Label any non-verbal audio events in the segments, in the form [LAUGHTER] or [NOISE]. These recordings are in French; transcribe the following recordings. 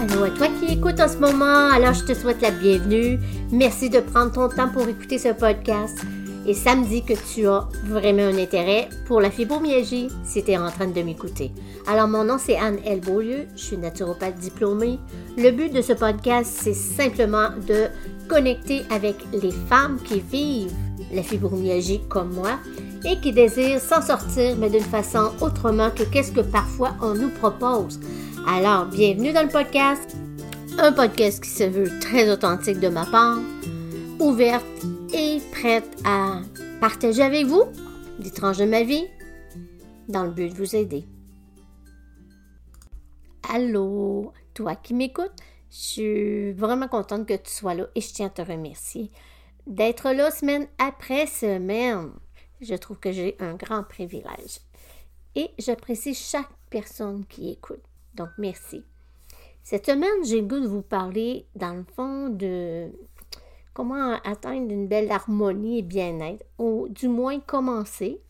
Allô à toi qui écoutes en ce moment, alors je te souhaite la bienvenue. Merci de prendre ton temps pour écouter ce podcast. Et ça me dit que tu as vraiment un intérêt pour la fibromyalgie si tu es en train de m'écouter. Alors mon nom c'est Anne L. Beaulieu, je suis naturopathe diplômée. Le but de ce podcast c'est simplement de connecter avec les femmes qui vivent la fibromyalgie comme moi et qui désirent s'en sortir mais d'une façon autrement que qu'est-ce que parfois on nous propose. Alors, bienvenue dans le podcast. Un podcast qui se veut très authentique de ma part, ouverte et prête à partager avec vous des tranches de ma vie dans le but de vous aider. Allô, toi qui m'écoutes, je suis vraiment contente que tu sois là et je tiens à te remercier d'être là semaine après semaine. Je trouve que j'ai un grand privilège et j'apprécie chaque personne qui écoute. Donc, merci. Cette semaine, j'ai le goût de vous parler, dans le fond, de comment atteindre une belle harmonie et bien-être, ou du moins commencer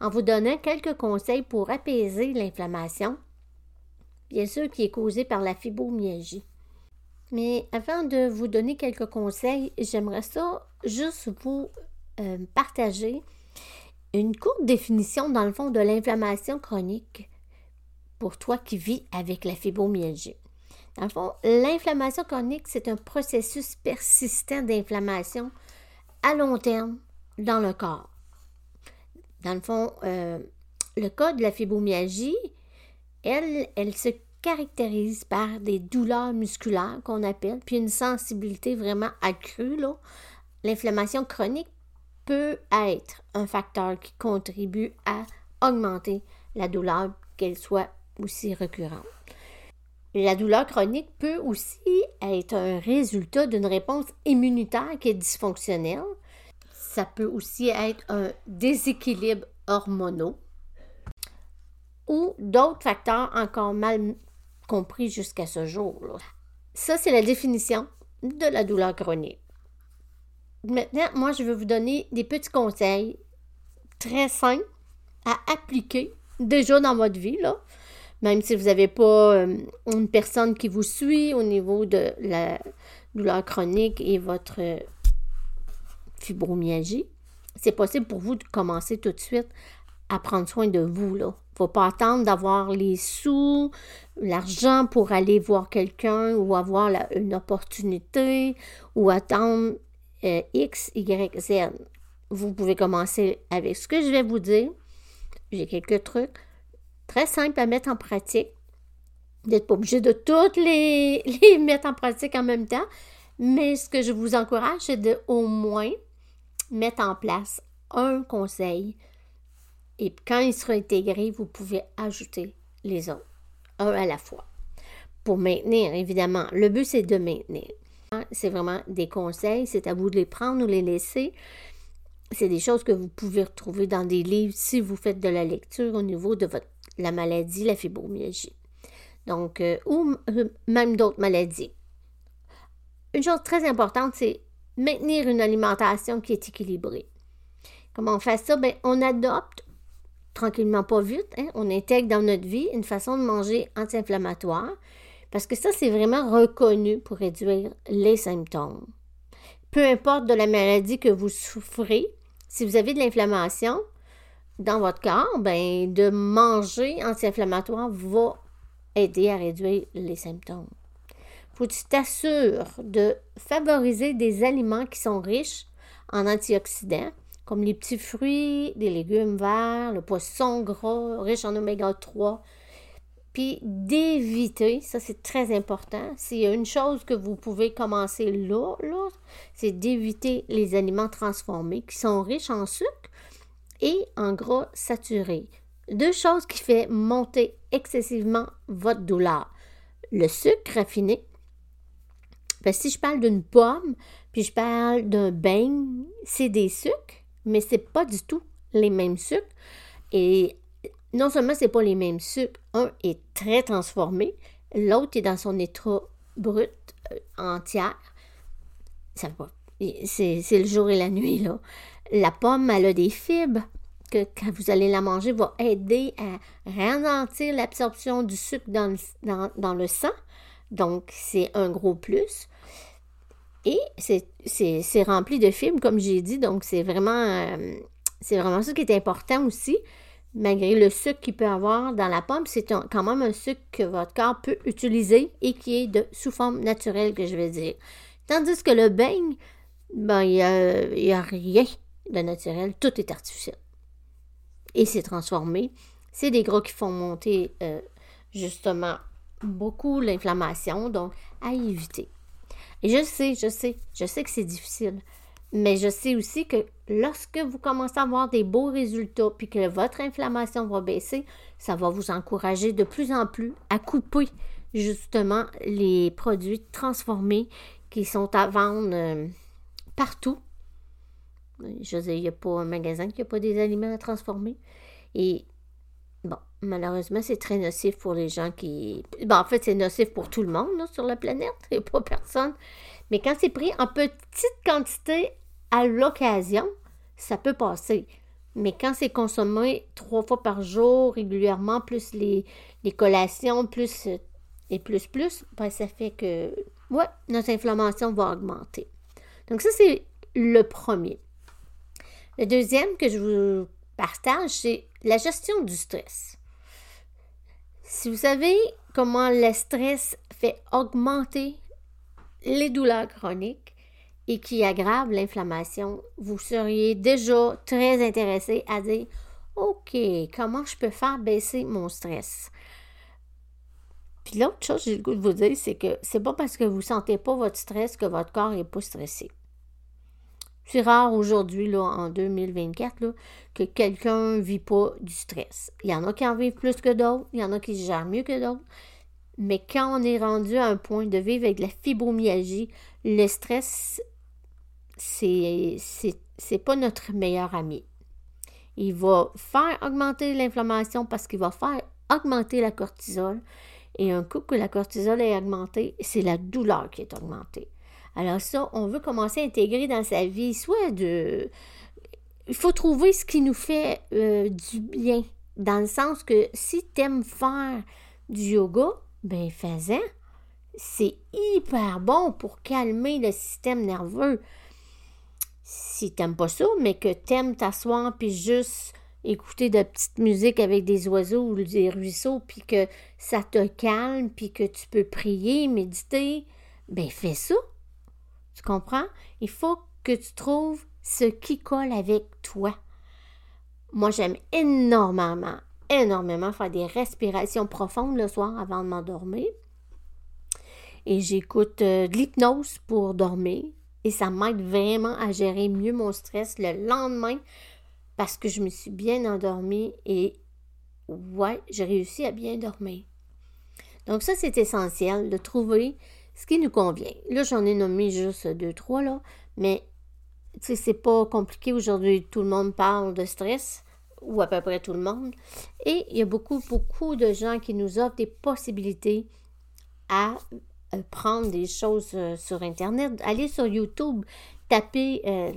en vous donnant quelques conseils pour apaiser l'inflammation, bien sûr qui est causée par la fibromyalgie. Mais avant de vous donner quelques conseils, j'aimerais ça juste vous euh, partager une courte définition, dans le fond, de l'inflammation chronique pour toi qui vis avec la fibromyalgie. Dans le fond, l'inflammation chronique, c'est un processus persistant d'inflammation à long terme dans le corps. Dans le fond, euh, le cas de la fibromyalgie, elle, elle se caractérise par des douleurs musculaires qu'on appelle, puis une sensibilité vraiment accrue. L'inflammation chronique peut être un facteur qui contribue à augmenter la douleur, qu'elle soit aussi. La douleur chronique peut aussi être un résultat d'une réponse immunitaire qui est dysfonctionnelle. Ça peut aussi être un déséquilibre hormonal ou d'autres facteurs encore mal compris jusqu'à ce jour. Ça, c'est la définition de la douleur chronique. Maintenant, moi, je vais vous donner des petits conseils très simples à appliquer déjà dans votre vie, là, même si vous n'avez pas euh, une personne qui vous suit au niveau de la douleur chronique et votre fibromyalgie, c'est possible pour vous de commencer tout de suite à prendre soin de vous. Il ne faut pas attendre d'avoir les sous, l'argent pour aller voir quelqu'un ou avoir une opportunité ou attendre euh, X, Y, Z. Vous pouvez commencer avec ce que je vais vous dire. J'ai quelques trucs très simple à mettre en pratique. Vous n'êtes pas obligé de toutes les, [LAUGHS] les mettre en pratique en même temps, mais ce que je vous encourage, c'est de au moins mettre en place un conseil. Et quand il sera intégré, vous pouvez ajouter les autres, un à la fois. Pour maintenir, évidemment, le but c'est de maintenir. C'est vraiment des conseils, c'est à vous de les prendre ou les laisser. C'est des choses que vous pouvez retrouver dans des livres si vous faites de la lecture au niveau de votre la maladie, la fibromyalgie. Donc, euh, ou euh, même d'autres maladies. Une chose très importante, c'est maintenir une alimentation qui est équilibrée. Comment on fait ça? Bien, on adopte tranquillement, pas vite, hein, on intègre dans notre vie une façon de manger anti-inflammatoire parce que ça, c'est vraiment reconnu pour réduire les symptômes. Peu importe de la maladie que vous souffrez, si vous avez de l'inflammation, dans votre corps, ben, de manger anti-inflammatoire va aider à réduire les symptômes. Faut que tu de favoriser des aliments qui sont riches en antioxydants, comme les petits fruits, des légumes verts, le poisson gras, riche en oméga 3. Puis d'éviter, ça c'est très important, s'il y a une chose que vous pouvez commencer là, là c'est d'éviter les aliments transformés qui sont riches en sucre et en gras saturé. Deux choses qui font monter excessivement votre douleur. Le sucre raffiné. Si je parle d'une pomme, puis je parle d'un bain, c'est des sucres, mais c'est pas du tout les mêmes sucres. Et non seulement c'est pas les mêmes sucres, un est très transformé, l'autre est dans son état brut euh, entière. C'est le jour et la nuit, là. La pomme, elle a des fibres que quand vous allez la manger va aider à ralentir l'absorption du sucre dans le, sang. Donc, c'est un gros plus. Et c'est rempli de fibres, comme j'ai dit. Donc, c'est vraiment, euh, vraiment ça qui est important aussi. Malgré le sucre qu'il peut avoir dans la pomme, c'est quand même un sucre que votre corps peut utiliser et qui est de sous forme naturelle, que je vais dire. Tandis que le beigne, ben, il n'y a, a rien de naturel, tout est artificiel. Et c'est transformé. C'est des gras qui font monter euh, justement beaucoup l'inflammation, donc à éviter. Je sais, je sais, je sais que c'est difficile, mais je sais aussi que lorsque vous commencez à avoir des beaux résultats, puis que votre inflammation va baisser, ça va vous encourager de plus en plus à couper justement les produits transformés qui sont à vendre euh, partout. Je veux dire, il n'y a pas un magasin qui n'a pas des aliments à transformer. Et bon, malheureusement, c'est très nocif pour les gens qui. En fait, c'est nocif pour tout le monde sur la planète, et pas personne. Mais quand c'est pris en petite quantité à l'occasion, ça peut passer. Mais quand c'est consommé trois fois par jour, régulièrement, plus les, les collations, plus euh, et plus, plus, ben, ça fait que, ouais, notre inflammation va augmenter. Donc, ça, c'est le premier. Le deuxième que je vous partage, c'est la gestion du stress. Si vous savez comment le stress fait augmenter les douleurs chroniques et qui aggrave l'inflammation, vous seriez déjà très intéressé à dire OK, comment je peux faire baisser mon stress? Puis l'autre chose que j'ai le goût de vous dire, c'est que c'est pas parce que vous ne sentez pas votre stress que votre corps n'est pas stressé. C'est rare aujourd'hui, là, en 2024, que quelqu'un ne vit pas du stress. Il y en a qui en vivent plus que d'autres, il y en a qui gèrent mieux que d'autres. Mais quand on est rendu à un point de vivre avec la fibromyalgie, le stress, c'est, pas notre meilleur ami. Il va faire augmenter l'inflammation parce qu'il va faire augmenter la cortisol. Et un coup que la cortisol est augmentée, c'est la douleur qui est augmentée. Alors ça, on veut commencer à intégrer dans sa vie, soit de... Il faut trouver ce qui nous fait euh, du bien, dans le sens que si tu aimes faire du yoga, ben fais-en. C'est hyper bon pour calmer le système nerveux. Si t'aimes pas ça, mais que t'aimes t'asseoir puis juste écouter de la petite musique avec des oiseaux ou des ruisseaux, puis que ça te calme, puis que tu peux prier, méditer, ben fais ça. Tu comprends? Il faut que tu trouves ce qui colle avec toi. Moi, j'aime énormément, énormément faire des respirations profondes le soir avant de m'endormir. Et j'écoute euh, de l'hypnose pour dormir. Et ça m'aide vraiment à gérer mieux mon stress le lendemain parce que je me suis bien endormie et ouais, j'ai réussi à bien dormir. Donc ça, c'est essentiel de trouver ce qui nous convient. Là, j'en ai nommé juste deux, trois, là, mais tu sais, c'est pas compliqué aujourd'hui. Tout le monde parle de stress, ou à peu près tout le monde. Et il y a beaucoup, beaucoup de gens qui nous offrent des possibilités à euh, prendre des choses euh, sur Internet. Allez sur YouTube, tapez, euh,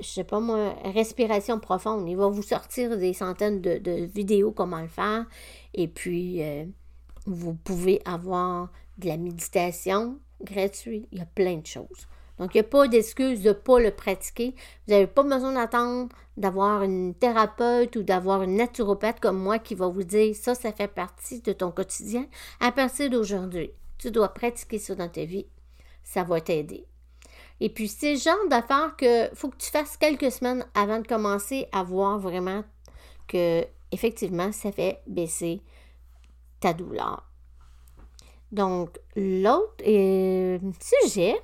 je sais pas moi, respiration profonde. Il va vous sortir des centaines de, de vidéos comment le faire. Et puis, vous pouvez avoir de la méditation gratuite. Il y a plein de choses. Donc, il n'y a pas d'excuse de ne pas le pratiquer. Vous n'avez pas besoin d'attendre d'avoir une thérapeute ou d'avoir une naturopathe comme moi qui va vous dire ça, ça fait partie de ton quotidien. À partir d'aujourd'hui, tu dois pratiquer ça dans ta vie. Ça va t'aider. Et puis, c'est le genre d'affaires que faut que tu fasses quelques semaines avant de commencer à voir vraiment que, effectivement, ça fait baisser ta douleur. Donc, l'autre euh, sujet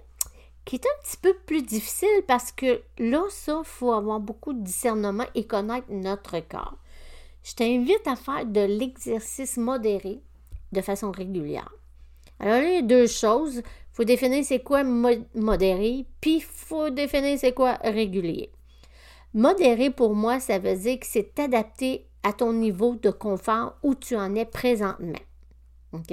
qui est un petit peu plus difficile parce que là, ça, il faut avoir beaucoup de discernement et connaître notre corps. Je t'invite à faire de l'exercice modéré de façon régulière. Alors là, il y a deux choses. Il faut définir c'est quoi modéré, puis il faut définir c'est quoi régulier. Modéré, pour moi, ça veut dire que c'est adapté à ton niveau de confort où tu en es présentement. OK?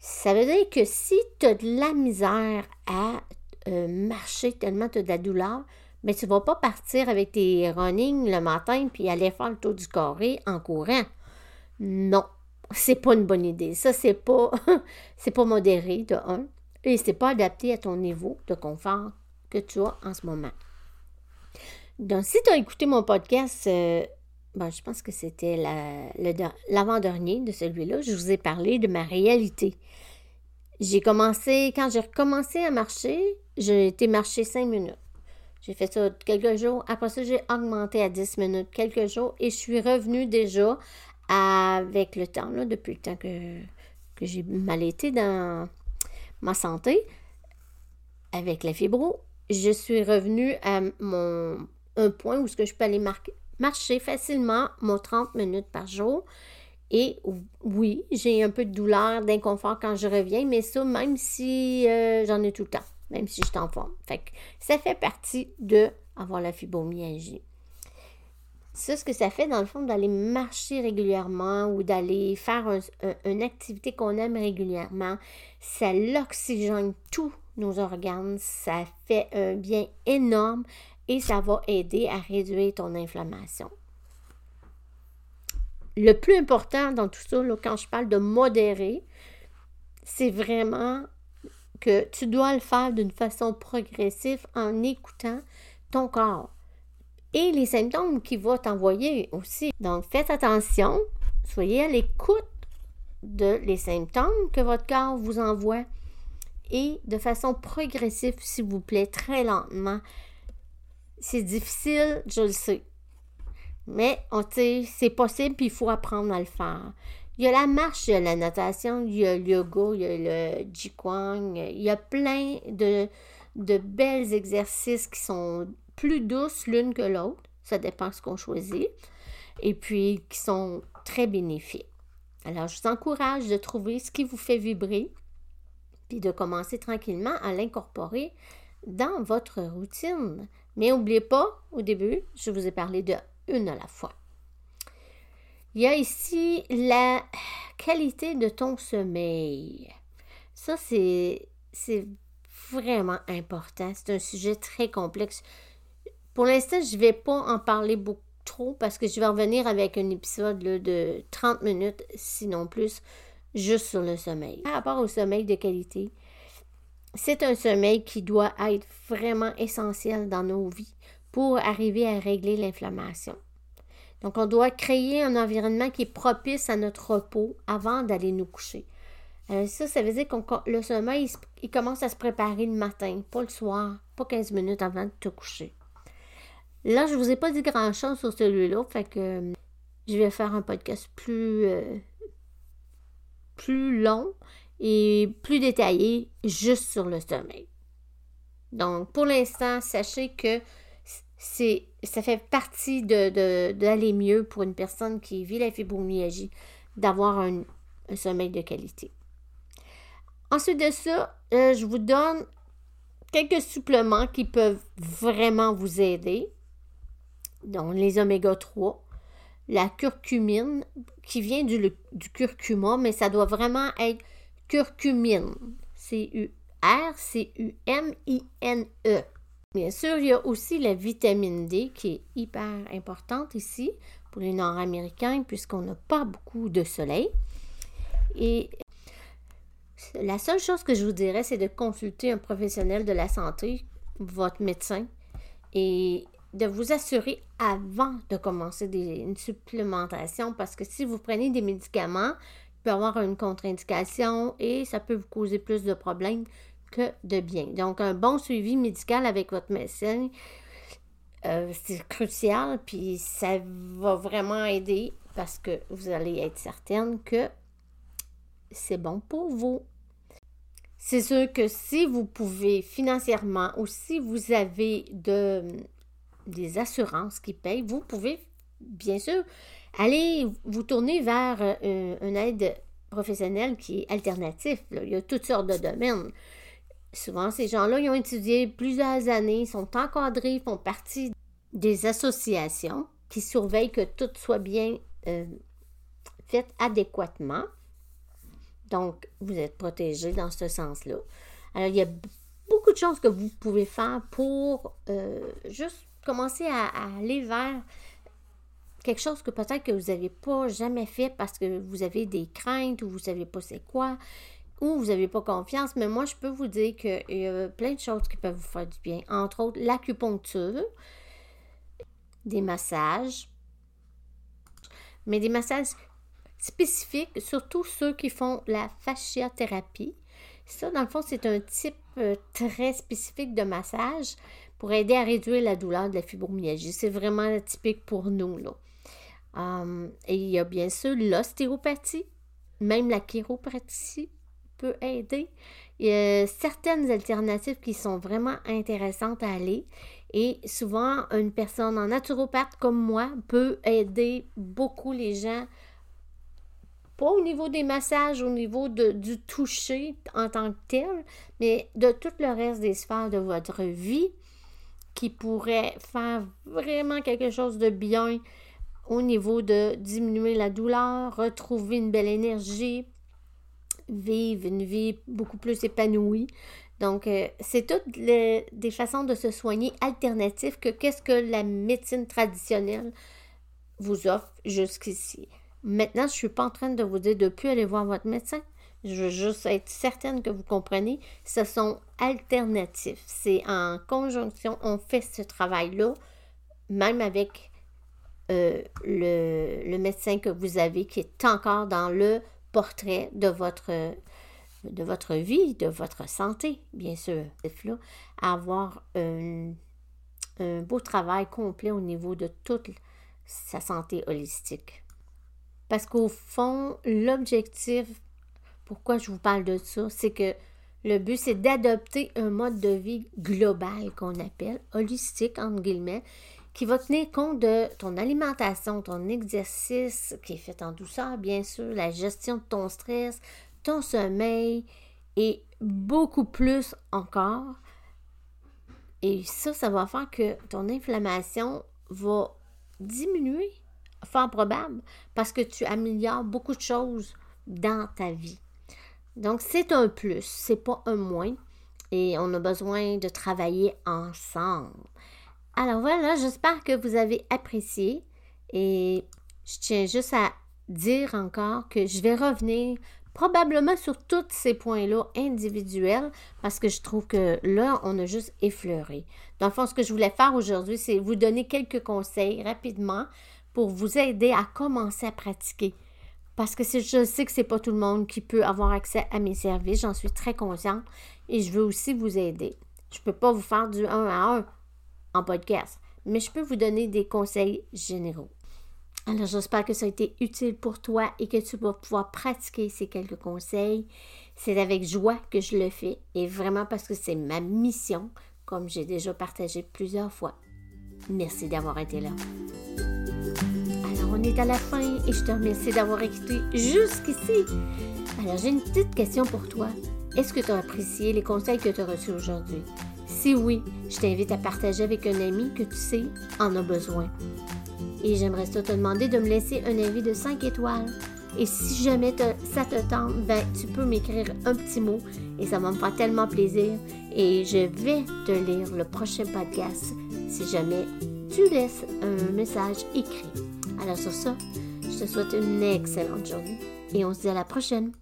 Ça veut dire que si tu as de la misère à euh, marcher tellement tu as de la douleur, mais tu ne vas pas partir avec tes running le matin puis aller faire le tour du carré en courant. Non. c'est pas une bonne idée. Ça, c'est pas, [LAUGHS] c'est pas modéré, de un, et c'est pas adapté à ton niveau de confort que tu as en ce moment. Donc, si tu as écouté mon podcast, euh, ben, je pense que c'était l'avant-dernier de celui-là, je vous ai parlé de ma réalité. J'ai commencé, quand j'ai recommencé à marcher, j'ai été marcher cinq minutes. J'ai fait ça quelques jours. Après ça, j'ai augmenté à 10 minutes quelques jours et je suis revenue déjà avec le temps, là, depuis le temps que, que j'ai mal été dans ma santé, avec la fibro, je suis revenue à mon un point où ce que je peux aller marcher facilement mon 30 minutes par jour. Et oui, j'ai un peu de douleur, d'inconfort quand je reviens, mais ça, même si euh, j'en ai tout le temps, même si je suis en forme. Fait que ça fait partie de avoir la fibromyalgie. Ça, ce que ça fait, dans le fond, d'aller marcher régulièrement ou d'aller faire une activité qu'on aime régulièrement, ça l'oxygène tous nos organes, ça fait un bien énorme et ça va aider à réduire ton inflammation. Le plus important dans tout ça, quand je parle de modérer, c'est vraiment que tu dois le faire d'une façon progressive en écoutant ton corps et les symptômes qu'il va t'envoyer aussi. Donc, faites attention, soyez à l'écoute de les symptômes que votre corps vous envoie et de façon progressive, s'il vous plaît, très lentement. C'est difficile, je le sais. Mais c'est possible, puis il faut apprendre à le faire. Il y a la marche, il y a la natation, il y a le yoga, il y a le jiquang, il y a plein de, de belles exercices qui sont plus douces l'une que l'autre. Ça dépend ce qu'on choisit. Et puis qui sont très bénéfiques. Alors, je vous encourage de trouver ce qui vous fait vibrer, puis de commencer tranquillement à l'incorporer dans votre routine. Mais n'oubliez pas, au début, je vous ai parlé de une à la fois. Il y a ici la qualité de ton sommeil. Ça, c'est, vraiment important. C'est un sujet très complexe. Pour l'instant, je ne vais pas en parler beaucoup trop parce que je vais revenir avec un épisode de 30 minutes, sinon plus, juste sur le sommeil. Par rapport au sommeil de qualité, c'est un sommeil qui doit être vraiment essentiel dans nos vies pour arriver à régler l'inflammation. Donc, on doit créer un environnement qui est propice à notre repos avant d'aller nous coucher. Euh, ça, ça veut dire que le sommeil, il commence à se préparer le matin, pas le soir, pas 15 minutes avant de te coucher. Là, je ne vous ai pas dit grand-chose sur celui-là, fait que euh, je vais faire un podcast plus, euh, plus long et plus détaillé juste sur le sommeil. Donc, pour l'instant, sachez que c'est, ça fait partie de, d'aller mieux pour une personne qui vit la fibromyalgie, d'avoir un, sommeil de qualité. Ensuite de ça, euh, je vous donne quelques suppléments qui peuvent vraiment vous aider donc les oméga 3, la curcumine qui vient du, curcuma, mais ça doit vraiment être curcumine. C-U-R-C-U-M-I-N-E. Bien sûr, il y a aussi la vitamine D qui est hyper importante ici pour les Nord-Américains puisqu'on n'a pas beaucoup de soleil. Et la seule chose que je vous dirais, c'est de consulter un professionnel de la santé, votre médecin, et de vous assurer avant de commencer une supplémentation parce que si vous prenez des médicaments, peut avoir une contre-indication et ça peut vous causer plus de problèmes que de bien. Donc, un bon suivi médical avec votre médecin, euh, c'est crucial, puis ça va vraiment aider parce que vous allez être certaine que c'est bon pour vous. C'est sûr que si vous pouvez financièrement ou si vous avez de des assurances qui payent, vous pouvez bien sûr aller vous tourner vers euh, une aide professionnelle qui est alternative. Il y a toutes sortes de domaines. Souvent, ces gens-là, ils ont étudié plusieurs années, sont encadrés, font partie des associations qui surveillent que tout soit bien euh, fait adéquatement. Donc, vous êtes protégé dans ce sens-là. Alors, il y a beaucoup de choses que vous pouvez faire pour euh, juste commencer à, aller vers quelque chose que peut-être que vous n'avez pas jamais fait parce que vous avez des craintes ou vous ne savez pas c'est quoi ou vous n'avez pas confiance, mais moi, je peux vous dire qu'il y a plein de choses qui peuvent vous faire du bien. Entre autres, l'acupuncture, des massages, mais des massages spécifiques, surtout ceux qui font la fasciathérapie. Ça, dans le fond, c'est un type euh, très spécifique de massage pour aider à réduire la douleur de la fibromyalgie. C'est vraiment typique pour nous. Là. Hum, et il y a bien sûr l'ostéopathie, même la chiropratie peut aider. Il y a certaines alternatives qui sont vraiment intéressantes à aller. Et souvent, une personne en naturopathe comme moi peut aider beaucoup les gens, pas au niveau des massages, au niveau de, du toucher en tant que tel, mais de tout le reste des sphères de votre vie qui pourrait faire vraiment quelque chose de bien au niveau de diminuer la douleur, retrouver une belle énergie, vivre une vie beaucoup plus épanouie. Donc, euh, c'est toutes des façons de se soigner alternatives que qu'est-ce que la médecine traditionnelle vous offre jusqu'ici. Maintenant, je ne suis pas en train de vous dire de plus aller voir votre médecin. Je veux juste être certaine que vous comprenez. Ce sont alternatifs. C'est en conjonction, on fait ce travail-là, même avec euh, le, le, médecin que vous avez qui est encore dans le portrait de votre, de votre vie, de votre santé, bien sûr. Avoir un, un beau travail complet au niveau de toute sa santé holistique. Parce qu'au fond, l'objectif, pourquoi je vous parle de ça, c'est que le but, c'est d'adopter un mode de vie global qu'on appelle holistique, entre guillemets, qui va tenir compte de ton alimentation, ton exercice qui est fait en douceur, bien sûr, la gestion de ton stress, ton sommeil et beaucoup plus encore. Et ça, ça va faire que ton inflammation va diminuer, fort probable, parce que tu améliores beaucoup de choses dans ta vie. Donc, c'est un plus, c'est pas un moins. Et on a besoin de travailler ensemble. Alors voilà, j'espère que vous avez apprécié et je tiens juste à dire encore que je vais revenir probablement sur tous ces points-là individuels parce que je trouve que là, on a juste effleuré. Dans le fond, ce que je voulais faire aujourd'hui, c'est vous donner quelques conseils rapidement pour vous aider à commencer à pratiquer. Parce que je sais que ce n'est pas tout le monde qui peut avoir accès à mes services, j'en suis très consciente et je veux aussi vous aider. Je ne peux pas vous faire du 1 à 1 en podcast, mais je peux vous donner des conseils généraux. Alors j'espère que ça a été utile pour toi et que tu vas pouvoir pratiquer ces quelques conseils. C'est avec joie que je le fais et vraiment parce que c'est ma mission, comme j'ai déjà partagé plusieurs fois. Merci d'avoir été là. Alors on est à la fin et je te remercie d'avoir écouté jusqu'ici. Alors j'ai une petite question pour toi. Est-ce que tu as apprécié les conseils que tu as reçus aujourd'hui? Si oui, je t'invite à partager avec un ami que tu sais en a besoin. Et j'aimerais te demander de me laisser un avis de 5 étoiles. Et si jamais ça te tente, ben, tu peux m'écrire un petit mot et ça va me faire tellement plaisir. Et je vais te lire le prochain podcast si jamais tu laisses un message écrit. Alors sur ça, je te souhaite une excellente journée et on se dit à la prochaine.